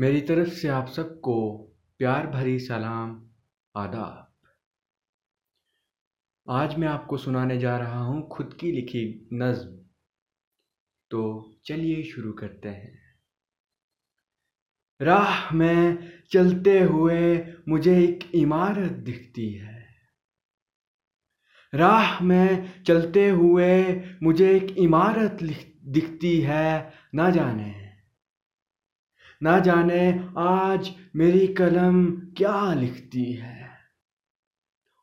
मेरी तरफ़ से आप सबको प्यार भरी सलाम, आदाब। आज मैं आपको सुनाने जा रहा हूँ खुद की लिखी नज्म। तो चलिए शुरू करते हैं। राह में चलते हुए मुझे एक इमारत दिखती है। राह में चलते हुए मुझे एक इमारत दिखती है, ना जाने ना जाने आज मेरी कलम क्या लिखती है।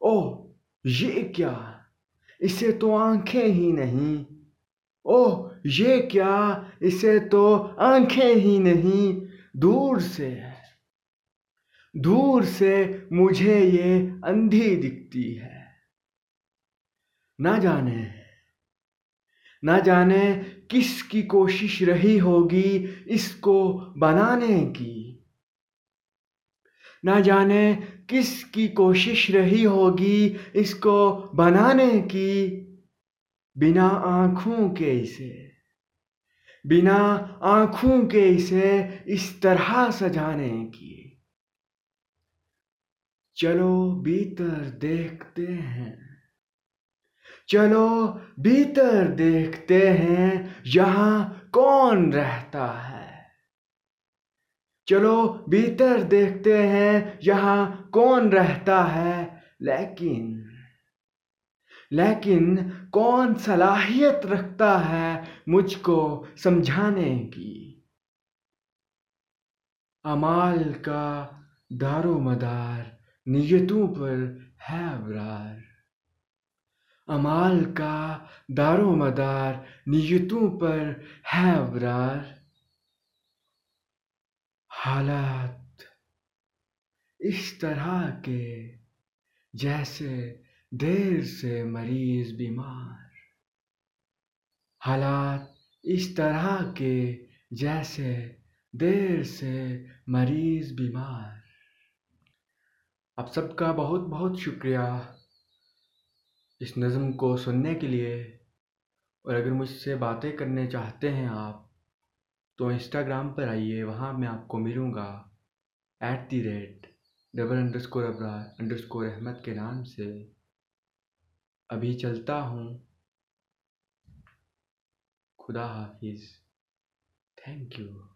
ओ ये क्या? इसे तो आँखें ही नहीं। ओह, ये क्या? इसे तो आँखें ही नहीं। दूर से है। दूर से मुझे ये अंधी दिखती है। ना जाने ना जाने किसकी कोशिश रही होगी इसको बनाने की। ना जाने किसकी कोशिश रही होगी इसको बनाने की। बिना आँखों के इसे, बिना आँखों के इसे इस तरह सजाने की। चलो भीतर देखते हैं। चलो भीतर देखते हैं यहाँ कौन रहता है। चलो भीतर देखते हैं यहाँ कौन रहता है। लेकिन लेकिन कौन सलाहियत रखता है मुझको समझाने की? अमाल का दारो मदार नीयतों पर है अबरार। अमाल का दारो मदार नीयतों पर है अबरार। हालात इस तरह के जैसे देर से मरीज़ बीमार। हालात इस तरह के जैसे देर से मरीज़ बीमार। आप सबका बहुत बहुत शुक्रिया। इस नज़म को सुनने के लिए। और अगर मुझसे बातें करने चाहते हैं आप तो इंस्टाग्राम पर आइए, वहाँ मैं आपको मिलूँगा। At the rate double underscore Abrar underscore Ahmed के नाम से। अभी चलता हूँ। खुदा हाफिज़। Thank you